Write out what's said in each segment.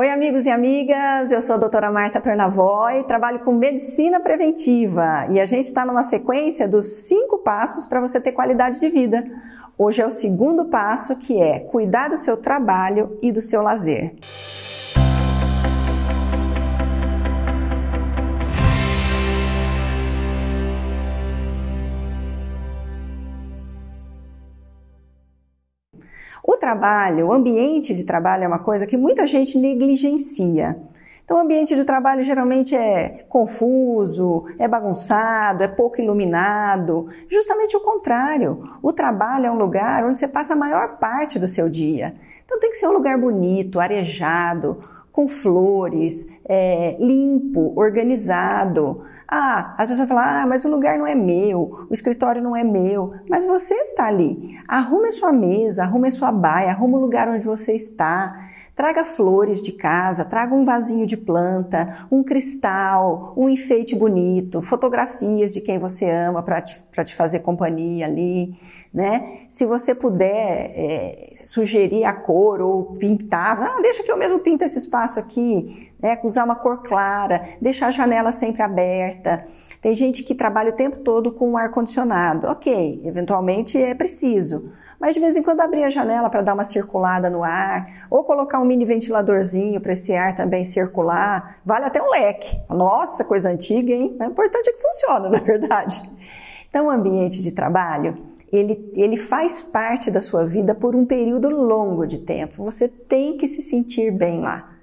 Oi, amigos e amigas, eu sou a doutora Marta Tornavoy, trabalho com medicina preventiva e a gente está numa sequência dos cinco passos para você ter qualidade de vida. Hoje é o segundo passo que é cuidar do seu trabalho e do seu lazer. O trabalho, o ambiente de trabalho é uma coisa que muita gente negligencia. Então, o ambiente de trabalho geralmente é confuso, é bagunçado, é pouco iluminado. Justamente o contrário. O trabalho é um lugar onde você passa a maior parte do seu dia. Então, tem que ser um lugar bonito, arejado, com flores, é, limpo, organizado. Ah, as pessoas falam, ah, mas o lugar não é meu, o escritório não é meu, mas você está ali. Arrume a sua mesa, arrume a sua baia, arrume o lugar onde você está. Traga flores de casa, traga um vasinho de planta, um cristal, um enfeite bonito, fotografias de quem você ama para te, te fazer companhia ali, né? Se você puder é, sugerir a cor ou pintar, ah, deixa que eu mesmo pinto esse espaço aqui, né? Usar uma cor clara, deixar a janela sempre aberta. Tem gente que trabalha o tempo todo com ar condicionado. Ok, eventualmente é preciso mas de vez em quando abrir a janela para dar uma circulada no ar, ou colocar um mini ventiladorzinho para esse ar também circular, vale até um leque. Nossa, coisa antiga, hein? O importante é que funciona, na verdade. Então, o ambiente de trabalho, ele, ele faz parte da sua vida por um período longo de tempo. Você tem que se sentir bem lá.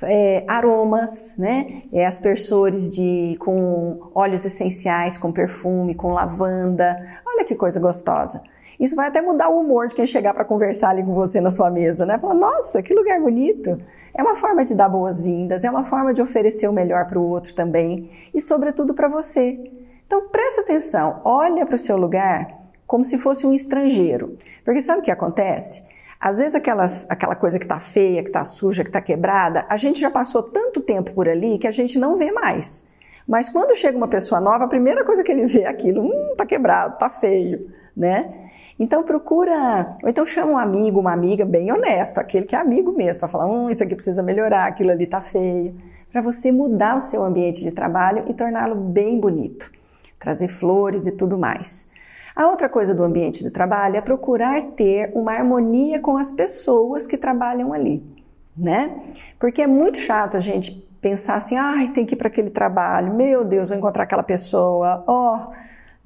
É, aromas, né? É, aspersores de, com óleos essenciais, com perfume, com lavanda. Olha que coisa gostosa. Isso vai até mudar o humor de quem chegar para conversar ali com você na sua mesa, né? Falar, nossa, que lugar bonito. É uma forma de dar boas-vindas, é uma forma de oferecer o melhor para o outro também e, sobretudo, para você. Então, presta atenção, olha para o seu lugar como se fosse um estrangeiro. Porque sabe o que acontece? Às vezes aquelas, aquela coisa que está feia, que está suja, que está quebrada, a gente já passou tanto tempo por ali que a gente não vê mais. Mas quando chega uma pessoa nova, a primeira coisa que ele vê é aquilo, hum, tá quebrado, tá feio, né? Então procura, ou então chama um amigo, uma amiga bem honesto, aquele que é amigo mesmo, para falar, hum, isso aqui precisa melhorar, aquilo ali tá feio, para você mudar o seu ambiente de trabalho e torná-lo bem bonito, trazer flores e tudo mais. A outra coisa do ambiente de trabalho é procurar ter uma harmonia com as pessoas que trabalham ali, né? Porque é muito chato a gente pensar assim, ai, ah, tem que ir para aquele trabalho, meu Deus, vou encontrar aquela pessoa, ó, oh,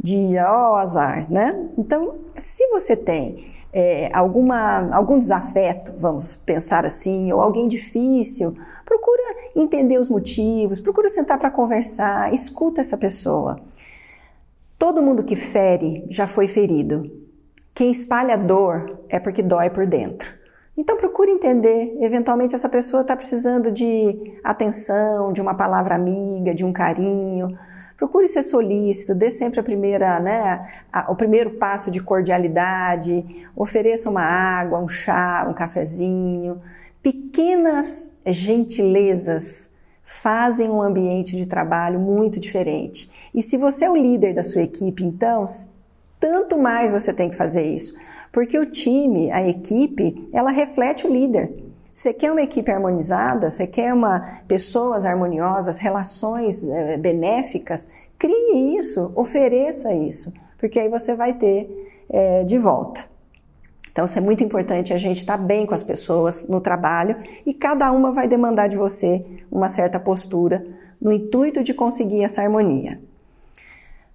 dia, ó, oh, azar, né? Então, se você tem é, alguma, algum desafeto, vamos pensar assim, ou alguém difícil, procura entender os motivos, procura sentar para conversar, escuta essa pessoa. Todo mundo que fere já foi ferido. Quem espalha dor é porque dói por dentro. Então procure entender, eventualmente essa pessoa está precisando de atenção, de uma palavra amiga, de um carinho. Procure ser solícito, dê sempre a primeira, né, a, o primeiro passo de cordialidade, ofereça uma água, um chá, um cafezinho. Pequenas gentilezas fazem um ambiente de trabalho muito diferente. E se você é o líder da sua equipe, então, tanto mais você tem que fazer isso. Porque o time, a equipe, ela reflete o líder. Você quer uma equipe harmonizada? Você quer uma pessoas harmoniosas, relações é, benéficas? Crie isso, ofereça isso, porque aí você vai ter é, de volta. Então, isso é muito importante a gente estar tá bem com as pessoas no trabalho e cada uma vai demandar de você uma certa postura no intuito de conseguir essa harmonia.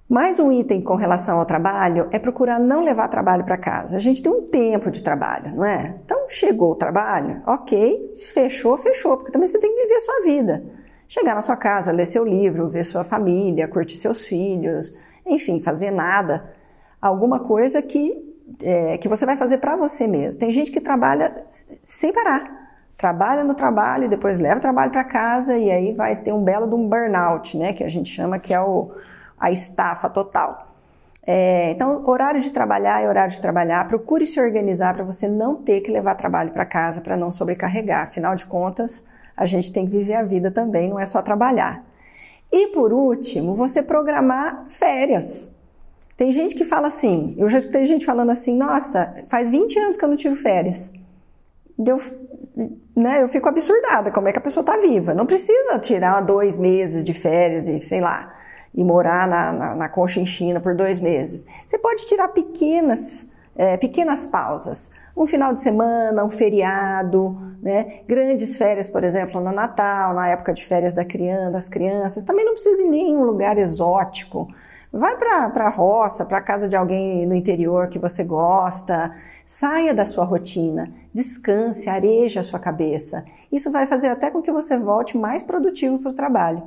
Mais um item com relação ao trabalho é procurar não levar trabalho para casa. A gente tem um tempo de trabalho, não é? Então, chegou o trabalho, ok, fechou, fechou, porque também você tem que viver a sua vida. Chegar na sua casa, ler seu livro, ver sua família, curtir seus filhos, enfim, fazer nada. Alguma coisa que, é, que você vai fazer para você mesmo. Tem gente que trabalha sem parar. Trabalha no trabalho depois leva o trabalho para casa e aí vai ter um belo de um burnout, né? Que a gente chama que é o a estafa total. É, então, horário de trabalhar é horário de trabalhar. Procure se organizar para você não ter que levar trabalho para casa, para não sobrecarregar. Afinal de contas, a gente tem que viver a vida também, não é só trabalhar. E por último, você programar férias. Tem gente que fala assim, eu já escutei gente falando assim, nossa, faz 20 anos que eu não tiro férias. Deu, né, eu fico absurdada como é que a pessoa está viva. Não precisa tirar dois meses de férias e, sei lá, e morar na, na, na Conchinchina por dois meses. Você pode tirar pequenas, é, pequenas pausas. Um final de semana, um feriado, né? grandes férias, por exemplo, no Natal, na época de férias da criança, das crianças. Também não precisa ir nem em um lugar exótico. Vai para a roça, para a casa de alguém no interior que você gosta. Saia da sua rotina, descanse, areje a sua cabeça. Isso vai fazer até com que você volte mais produtivo para o trabalho.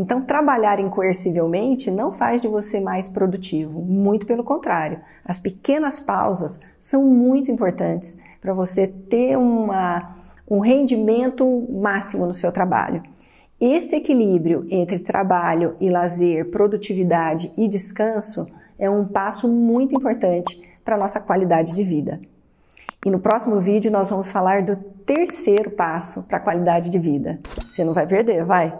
Então, trabalhar incoercivelmente não faz de você mais produtivo, muito pelo contrário. As pequenas pausas são muito importantes para você ter uma, um rendimento máximo no seu trabalho. Esse equilíbrio entre trabalho e lazer, produtividade e descanso é um passo muito importante para a nossa qualidade de vida. E no próximo vídeo nós vamos falar do terceiro passo para a qualidade de vida. Você não vai perder, vai?